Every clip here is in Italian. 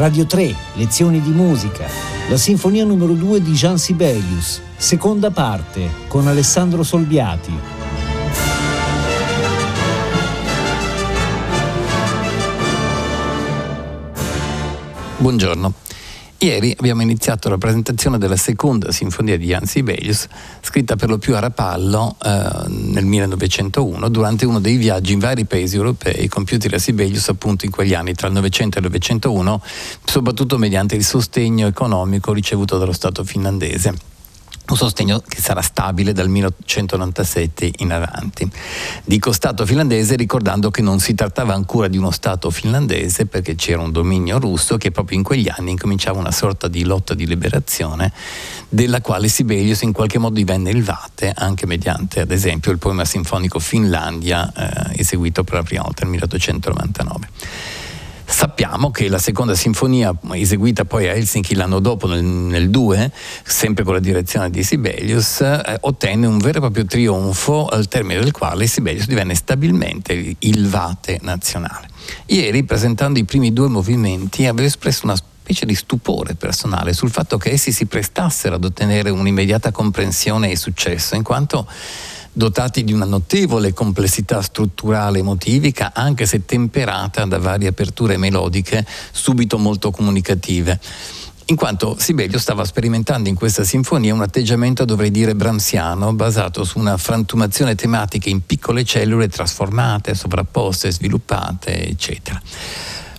Radio 3, lezioni di musica, la sinfonia numero 2 di Jean Sibelius, seconda parte, con Alessandro Solbiati. Buongiorno. Ieri abbiamo iniziato la presentazione della seconda sinfonia di Jan Sibelius, scritta per lo più a Rapallo eh, nel 1901, durante uno dei viaggi in vari paesi europei compiuti da Sibelius appunto in quegli anni, tra il 900 e il 901, soprattutto mediante il sostegno economico ricevuto dallo Stato finlandese un sostegno che sarà stabile dal 1997 in avanti. Dico Stato finlandese ricordando che non si trattava ancora di uno Stato finlandese perché c'era un dominio russo che proprio in quegli anni incominciava una sorta di lotta di liberazione della quale Sibelius in qualche modo divenne il vate anche mediante ad esempio il poema sinfonico Finlandia eh, eseguito per la prima volta nel 1899. Sappiamo che la seconda sinfonia, eseguita poi a Helsinki l'anno dopo, nel, nel 2, sempre con la direzione di Sibelius, eh, ottenne un vero e proprio trionfo al termine del quale Sibelius divenne stabilmente il vate nazionale. Ieri, presentando i primi due movimenti, aveva espresso una specie di stupore personale sul fatto che essi si prestassero ad ottenere un'immediata comprensione e successo, in quanto dotati di una notevole complessità strutturale e motivica, anche se temperata da varie aperture melodiche subito molto comunicative in quanto Sibelius stava sperimentando in questa sinfonia un atteggiamento, dovrei dire, bramsiano, basato su una frantumazione tematica in piccole cellule trasformate, sovrapposte, sviluppate, eccetera.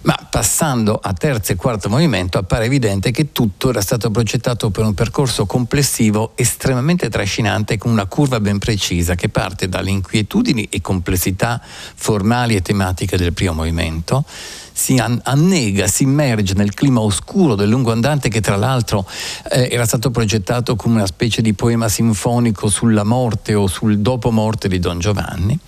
Ma passando a terzo e quarto movimento appare evidente che tutto era stato progettato per un percorso complessivo estremamente trascinante con una curva ben precisa che parte dalle inquietudini e complessità formali e tematiche del primo movimento, si annega, si immerge nel clima oscuro del lungo andante che tra l'altro eh, era stato progettato come una specie di poema sinfonico sulla morte o sul dopo morte di Don Giovanni.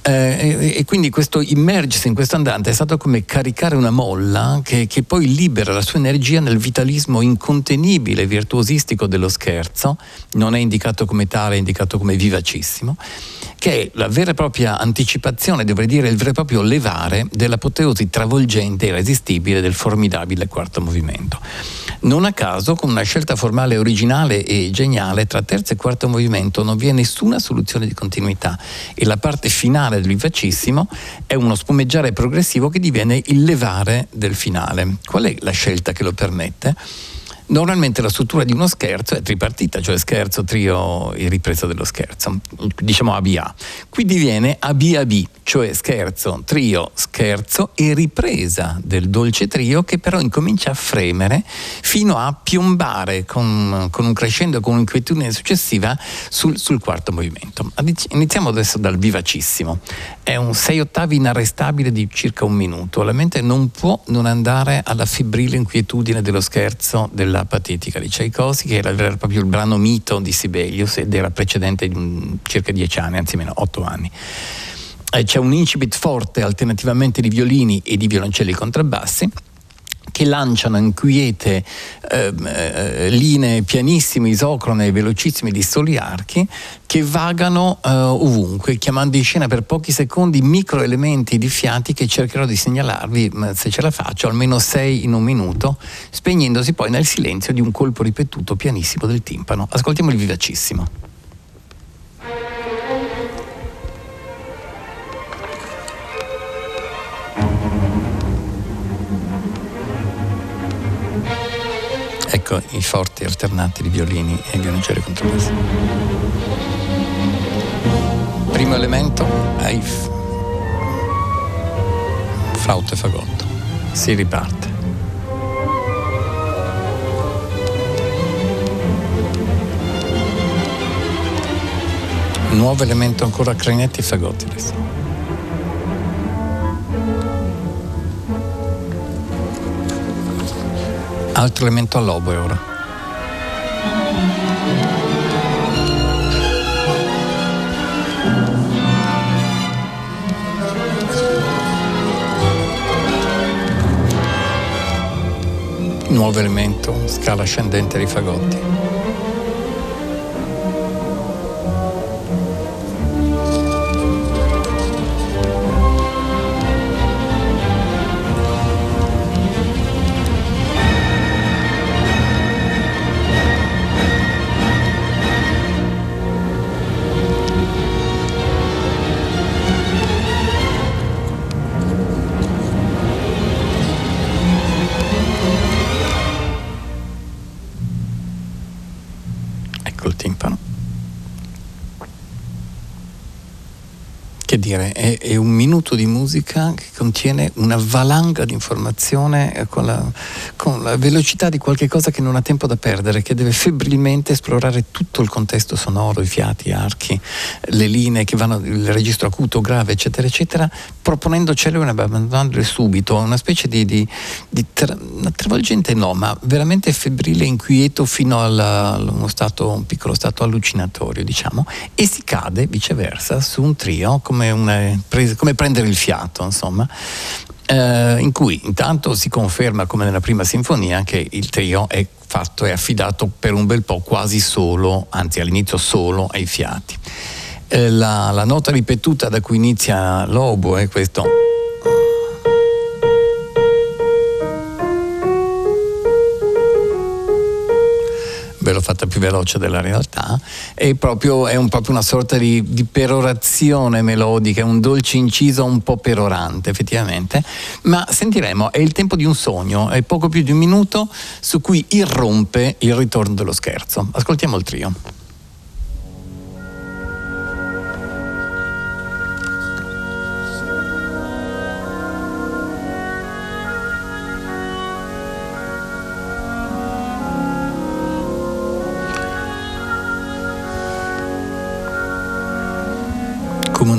Eh, e, quindi questo immergersi in questo andante è stato come caricare una molla che, che, poi libera la sua energia nel vitalismo incontenibile, virtuosistico dello scherzo, non è indicato come tale, è indicato come vivacissimo, che è la vera e propria anticipazione, dovrei dire il vero e proprio levare dell'apoteosi travolgente e irresistibile del formidabile quarto movimento. Non a caso, con una scelta formale originale e geniale, tra terzo e quarto movimento non vi è nessuna soluzione di continuità e la parte finale del vivacissimo è uno spumeggiare progressivo che diviene il levare del finale. Qual è la scelta che lo permette? Normalmente la struttura di uno scherzo è tripartita, cioè scherzo, trio e ripresa dello scherzo, diciamo ABA. Qui diviene ABAB, cioè scherzo, trio, scherzo e ripresa del dolce trio che però incomincia a fremere fino a piombare con, con un crescendo, con un'inquietudine successiva sul, sul quarto movimento. Iniziamo adesso dal vivacissimo. È un sei ottavi inarrestabile di circa un minuto. La mente non può non andare alla febbrile inquietudine dello scherzo della patetica di Tchaikovsky, che era proprio il brano mito di Sibelius ed era precedente di un, circa dieci anni, anzi meno, otto anni. Eh, c'è un incipit forte alternativamente di violini e di violoncelli contrabbassi che lanciano inquiete eh, eh, linee pianissime, isocrone, velocissime di soli archi che vagano eh, ovunque, chiamando in scena per pochi secondi microelementi di fiati che cercherò di segnalarvi, se ce la faccio, almeno sei in un minuto, spegnendosi poi nel silenzio di un colpo ripetuto pianissimo del timpano. Ascoltiamo il vivacissimo. Ecco i forti alternati di violini e violoncelli controbassi. Primo elemento, AIF. Flauto e fagotto. Si riparte. Nuovo elemento ancora clarinetti e fagotti adesso. Altro elemento all'oboe ora. Nuovo elemento, scala ascendente dei fagotti. Che dire, è, è, un minuto di musica che contiene una valanga di informazione eh, con la, con la, velocità di qualche cosa che non ha tempo da perdere, che deve febbrilmente esplorare tutto il contesto sonoro, i fiati, gli archi, le linee che vanno, il registro acuto, grave, eccetera, eccetera, proponendocele e abbandonandole subito, una specie di, di, di tra, travolgente no, ma veramente febbrile, inquieto fino a uno stato, un piccolo stato allucinatorio, diciamo, e si cade viceversa su un trio come come, una, come prendere il fiato, insomma. Eh, in cui intanto si conferma come nella prima sinfonia che il trio è fatto e affidato per un bel po' quasi solo, anzi all'inizio solo ai fiati. Eh, la, la, nota ripetuta da cui inizia l'obo è questo. Fatta più veloce della realtà, è proprio, è un, proprio una sorta di, di, perorazione melodica, un dolce inciso un po' perorante effettivamente, ma sentiremo, è il tempo di un sogno, è poco più di un minuto su cui irrompe il ritorno dello scherzo. Ascoltiamo il trio.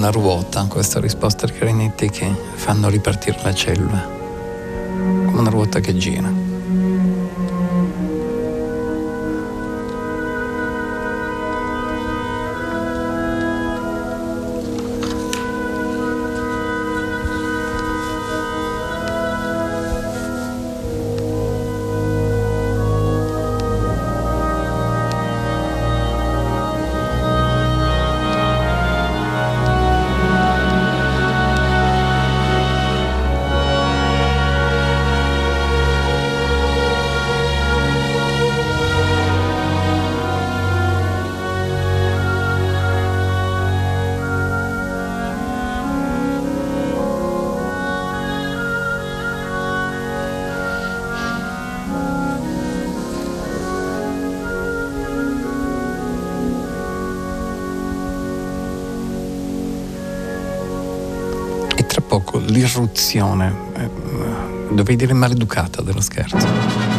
Una ruota, questa risposta al clarinetti che fanno ripartire la cellula, come una ruota che gira. L'irruzione, eh, dovevi dire maleducata dello scherzo.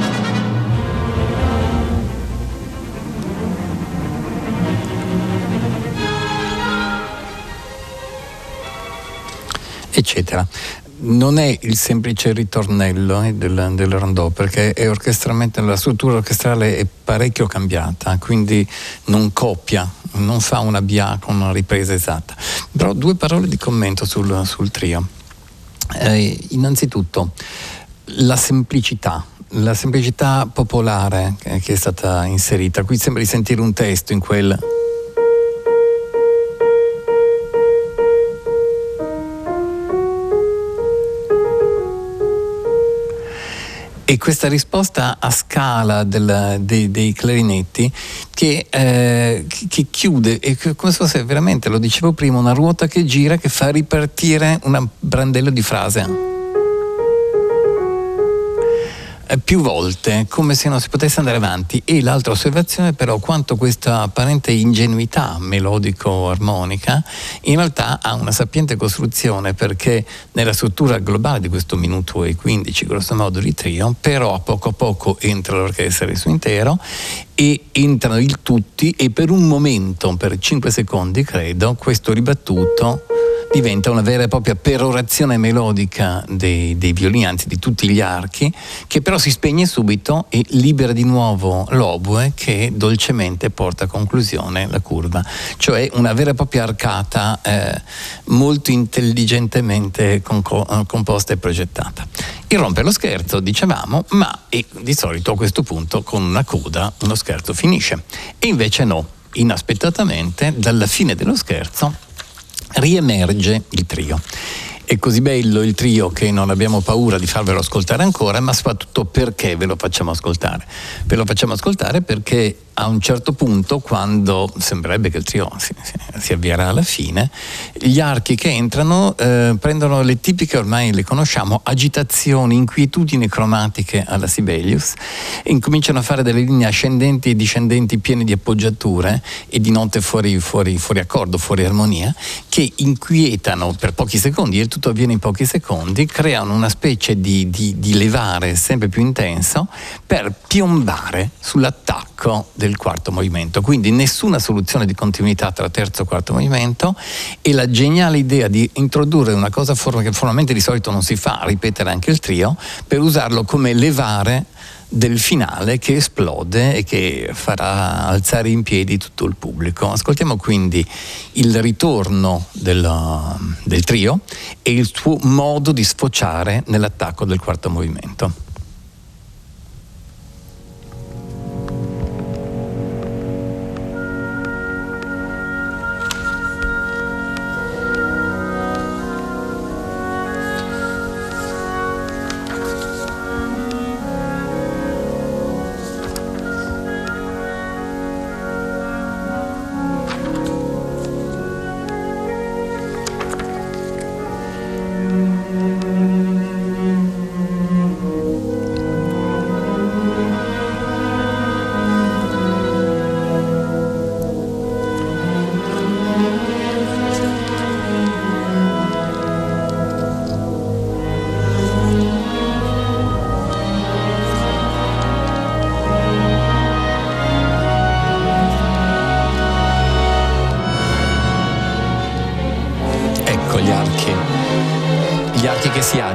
eccetera. Non è il semplice ritornello eh, del, del rondò perché la struttura orchestrale è parecchio cambiata, quindi non copia, non fa una BA con una ripresa esatta. Però due parole di commento sul, sul trio. Eh, innanzitutto la semplicità, la semplicità popolare che è stata inserita. Qui sembra di sentire un testo in quel... E questa risposta a scala del, dei, dei, clarinetti che, eh, che, chiude, è come se fosse veramente, lo dicevo prima, una ruota che gira che fa ripartire un brandello di frase. Eh, più volte come se non si potesse andare avanti. E l'altra osservazione però quanto questa apparente ingenuità melodico-armonica in realtà ha una sapiente costruzione perché nella struttura globale di questo minuto e 15 grosso modo di trio però a poco a poco entra l'orchestra nel suo intero e entrano il tutti e per un momento, per 5 secondi credo, questo ribattuto diventa una vera e propria perorazione melodica dei, dei violini, anzi di tutti gli archi, che però si spegne subito e libera di nuovo l'oboe che dolcemente porta a conclusione la curva, cioè una vera e propria arcata eh, molto intelligentemente conco- composta e progettata. Irrompe lo scherzo, dicevamo, ma di solito a questo punto con una coda uno scherzo finisce. E invece no, inaspettatamente dalla fine dello scherzo riemerge il trio. È così bello il trio che non abbiamo paura di farvelo ascoltare ancora, ma soprattutto perché ve lo facciamo ascoltare? Ve lo facciamo ascoltare perché a un certo punto, quando sembrerebbe che il trio si, si, avvierà alla fine, gli archi che entrano eh, prendono le tipiche, ormai le conosciamo, agitazioni, inquietudini cromatiche alla Sibelius e incominciano a fare delle linee ascendenti e discendenti piene di appoggiature e di note fuori, fuori, fuori accordo, fuori armonia, che inquietano per pochi secondi, e tutto avviene in pochi secondi, creano una specie di, di, di levare sempre più intenso per piombare sull'attacco del quarto movimento. Quindi nessuna soluzione di continuità tra terzo e quarto movimento e la geniale idea di introdurre una cosa che formalmente di solito non si fa, ripetere anche il trio, per usarlo come levare del finale che esplode e che farà alzare in piedi tutto il pubblico. Ascoltiamo quindi il ritorno del, del trio e il suo modo di sfociare nell'attacco del quarto movimento.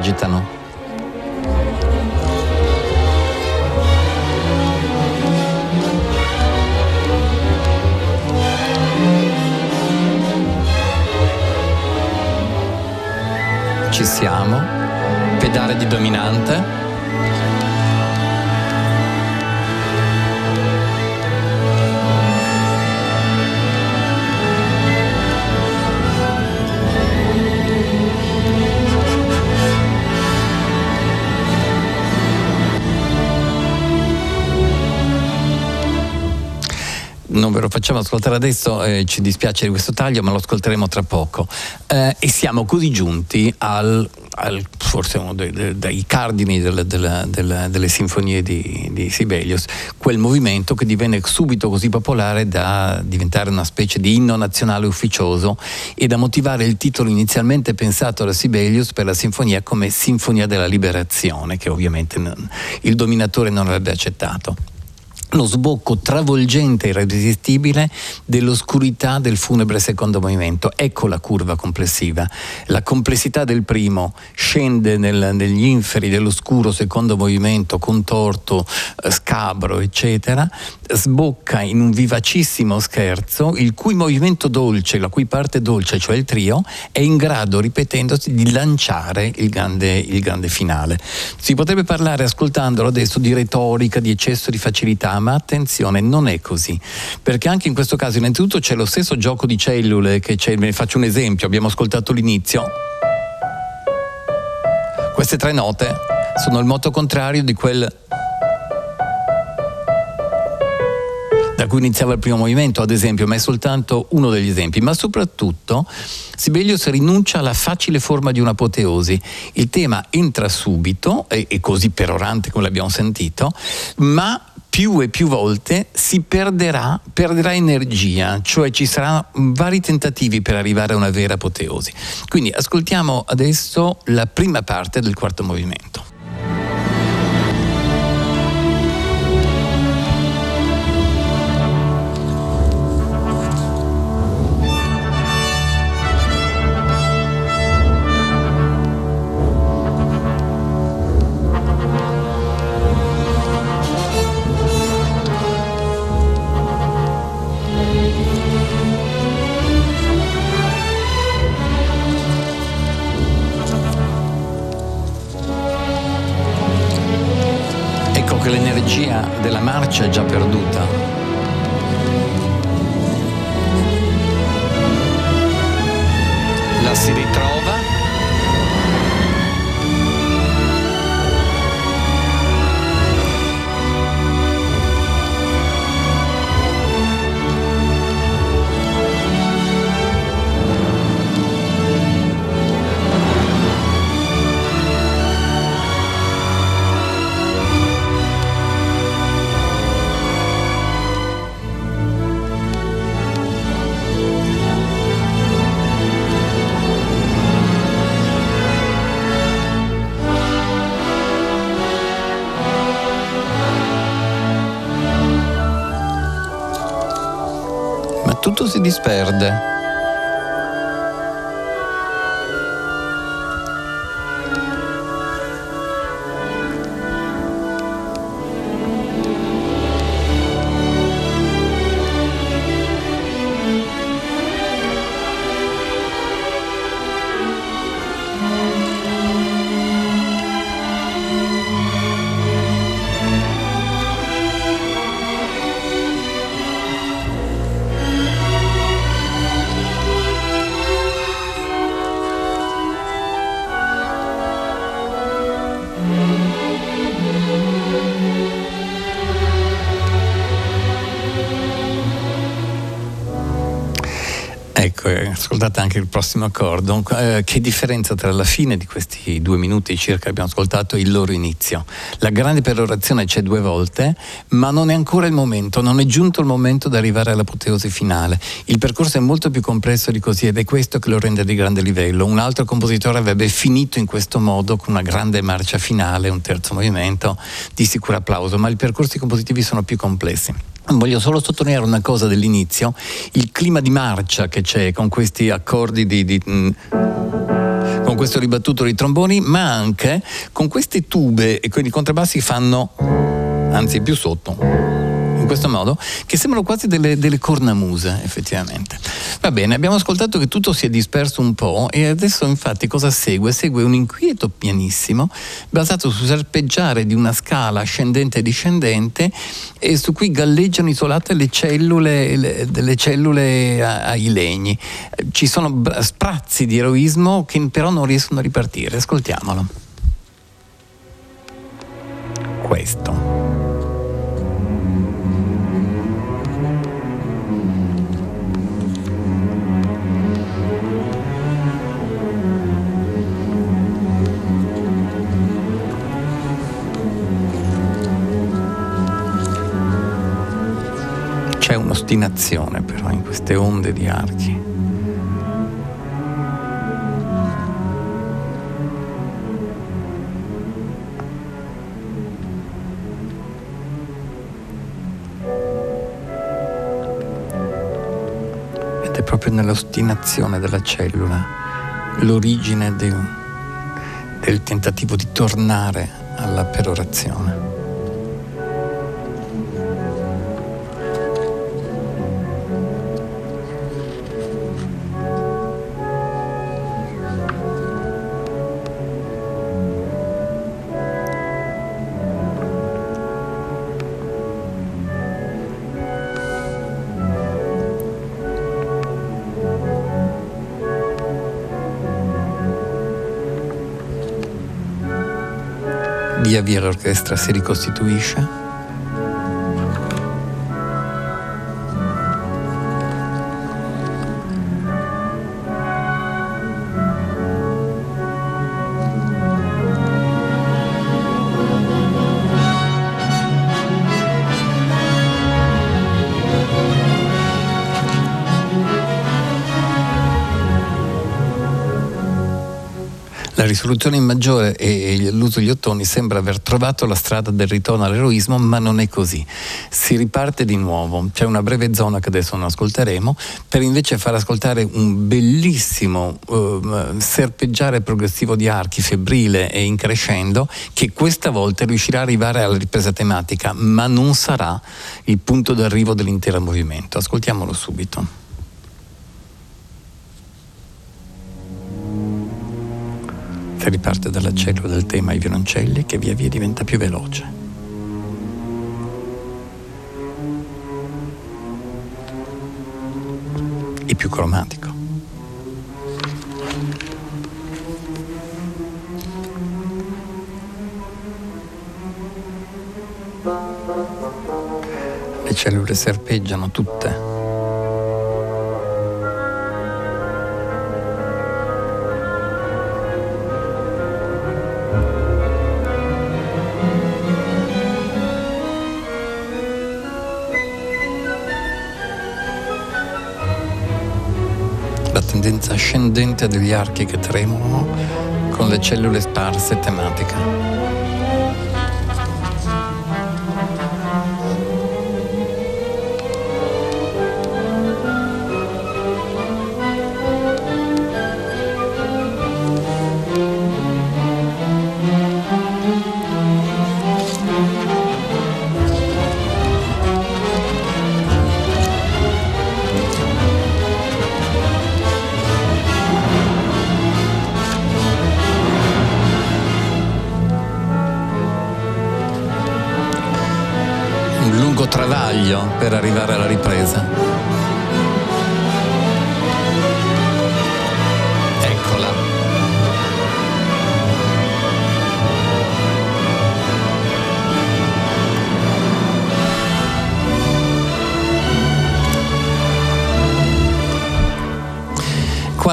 du talent. Facciamo ascoltare adesso, eh, ci dispiace di questo taglio, ma lo ascolteremo tra poco. Eh, e siamo così giunti al, al forse uno dei, dei, dei cardini delle, delle, delle, delle sinfonie di, di, Sibelius, quel movimento che divenne subito così popolare da diventare una specie di inno nazionale ufficioso e da motivare il titolo inizialmente pensato da Sibelius per la sinfonia come Sinfonia della Liberazione, che ovviamente il dominatore non avrebbe accettato lo sbocco travolgente e irresistibile dell'oscurità del funebre secondo movimento. Ecco la curva complessiva. La complessità del primo scende nel, negli inferi dell'oscuro secondo movimento, contorto, eh, scabro, eccetera, sbocca in un vivacissimo scherzo, il cui movimento dolce, la cui parte dolce, cioè il trio, è in grado, ripetendosi, di lanciare il grande, il grande finale. Si potrebbe parlare, ascoltandolo adesso, di retorica, di eccesso di facilità, ma attenzione, non è così. Perché anche in questo caso, innanzitutto, c'è lo stesso gioco di cellule che c'è, ve ne faccio un esempio, abbiamo ascoltato l'inizio. Queste tre note sono il moto contrario di quel da cui iniziava il primo movimento, ad esempio, ma è soltanto uno degli esempi, ma soprattutto Sibelius rinuncia alla facile forma di un'apoteosi. Il tema entra subito, e, così perorante come l'abbiamo sentito, ma più e più volte si perderà, perderà energia, cioè ci saranno vari tentativi per arrivare a una vera apoteosi. Quindi ascoltiamo adesso la prima parte del quarto movimento. Si disperde. Ascoltate anche il prossimo accordo. Eh, che differenza tra la fine di questi due minuti circa che abbiamo ascoltato e il loro inizio? La grande perorazione c'è due volte, ma non è ancora il momento, non è giunto il momento di arrivare all'apoteosi finale. Il percorso è molto più complesso di così ed è questo che lo rende di grande livello. Un altro compositore avrebbe finito in questo modo con una grande marcia finale, un terzo movimento di sicuro applauso, ma i percorsi compositivi sono più complessi. Voglio solo sottolineare una cosa dell'inizio, il clima di marcia che c'è con questi accordi di, di mm, con questo ribattuto dei tromboni, ma anche con queste tube e quindi i contrabbassi fanno, anzi più sotto in questo modo, che sembrano quasi delle, delle cornamuse, effettivamente. Va bene, abbiamo ascoltato che tutto si è disperso un po' e adesso infatti cosa segue? Segue un inquieto pianissimo basato sul serpeggiare di una scala ascendente e discendente e su cui galleggiano isolate le cellule, le, delle cellule ai legni. Ci sono sprazzi di eroismo che però non riescono a ripartire. Ascoltiamolo. Questo. C'è un'ostinazione però in queste onde di archi. Ed è proprio nell'ostinazione della cellula l'origine del, del tentativo di tornare alla perorazione. Via via l'orchestra si ricostituisce La risoluzione in maggiore e l'uso degli ottoni sembra aver trovato la strada del ritorno all'eroismo, ma non è così. Si riparte di nuovo, c'è una breve zona che adesso non ascolteremo, per invece far ascoltare un bellissimo uh, serpeggiare progressivo di archi, febbrile e increscendo, che questa volta riuscirà ad arrivare alla ripresa tematica, ma non sarà il punto d'arrivo dell'intero movimento. Ascoltiamolo subito. Che riparte cellula del tema ai violoncelli che via via diventa più veloce. E più cromatico. Le cellule serpeggiano tutte tendenza ascendente degli archi che tremolano con le cellule sparse tematica.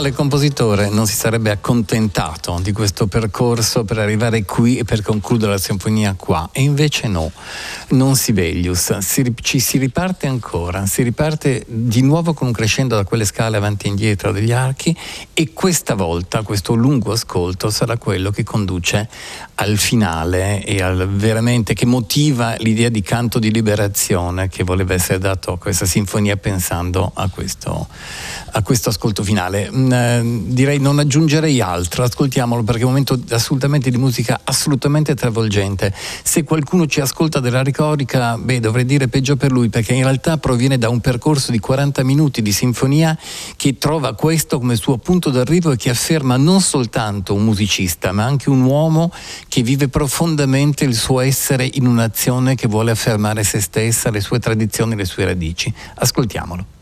Quale compositore non si sarebbe accontentato di questo percorso per arrivare qui e per concludere la sinfonia qua? E invece no, non Sibelius, si, ci si riparte ancora, si riparte di nuovo con un crescendo da quelle scale avanti e indietro degli archi e questa volta questo lungo ascolto sarà quello che conduce al finale e al veramente che motiva l'idea di canto di liberazione che voleva essere dato a questa sinfonia pensando a questo, a questo ascolto finale. Eh, direi non aggiungerei altro, ascoltiamolo perché è un momento assolutamente di musica assolutamente travolgente. Se qualcuno ci ascolta della ricorica, beh, dovrei dire peggio per lui perché in realtà proviene da un percorso di 40 minuti di sinfonia che trova questo come suo punto d'arrivo e che afferma non soltanto un musicista, ma anche un uomo che vive profondamente il suo essere in un'azione che vuole affermare se stessa, le sue tradizioni, le sue radici. Ascoltiamolo.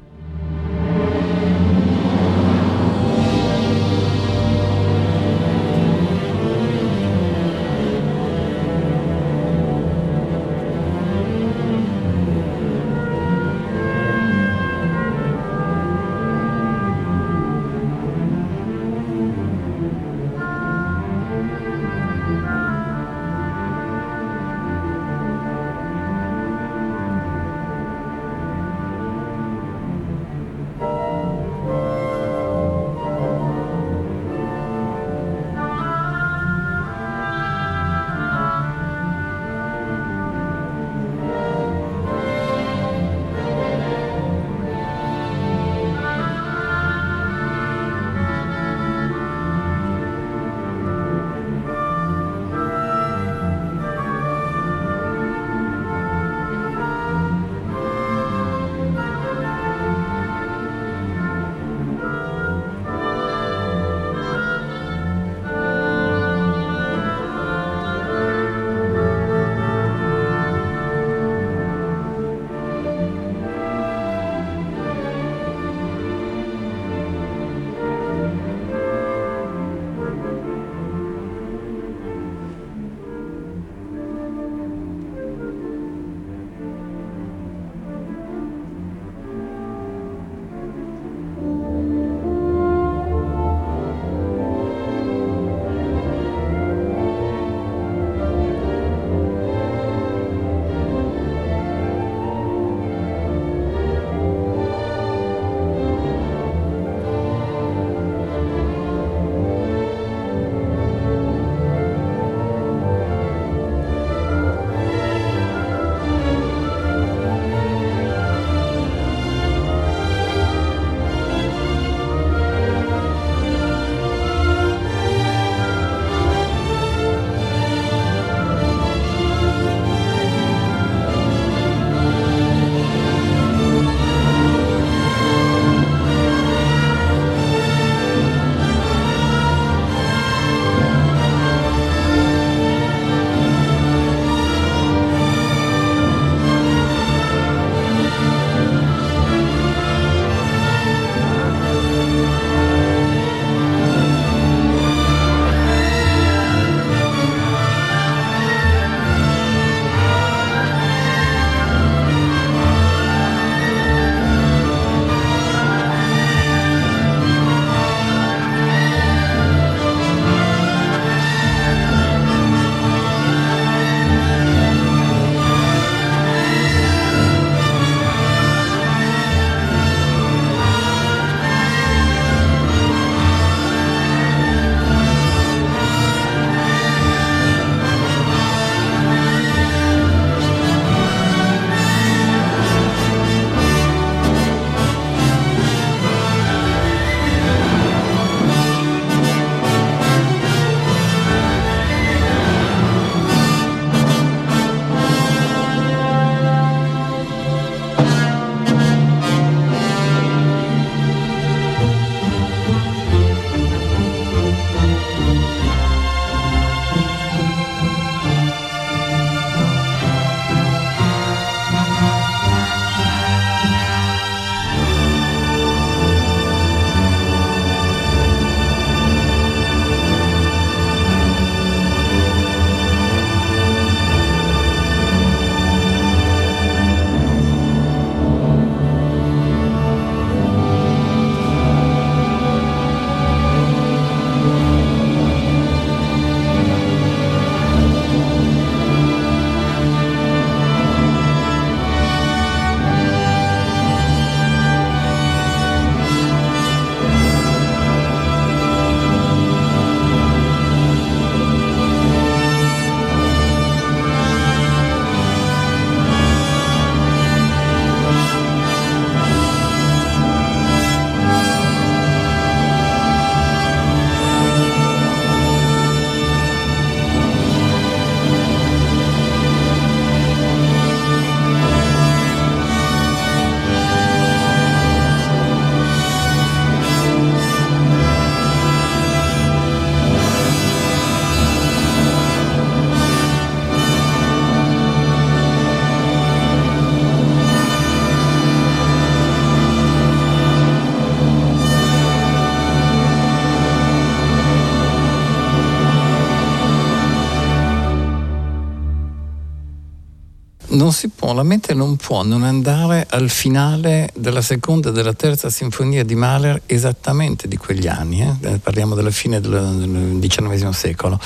Non si può, la mente non può non andare al finale della seconda e della terza sinfonia di Mahler esattamente di quegli anni, eh? parliamo della fine del XIX secolo.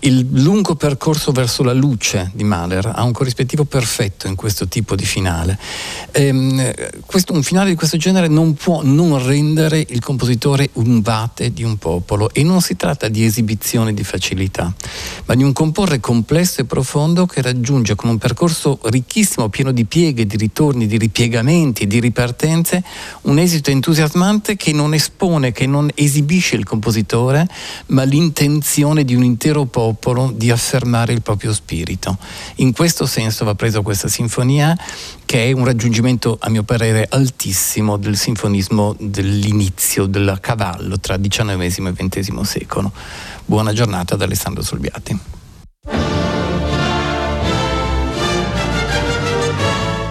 Il lungo percorso verso la luce di Mahler ha un corrispettivo perfetto in questo tipo di finale. Ehm, questo, un finale di questo genere non può non rendere il compositore un vate di un popolo e non si tratta di esibizione di facilità, ma di un comporre complesso e profondo che raggiunge con un percorso ricchissimo, pieno di pieghe, di ritorni, di ripiegamenti, di ripartenze, un esito entusiasmante che non espone, che non esibisce il compositore, ma l'intenzione di un intero popolo di affermare il proprio spirito. In questo senso va preso questa sinfonia che è un raggiungimento, a mio parere, altissimo del sinfonismo dell'inizio, del cavallo tra XIX e XX secolo. Buona giornata ad Alessandro Solbiati.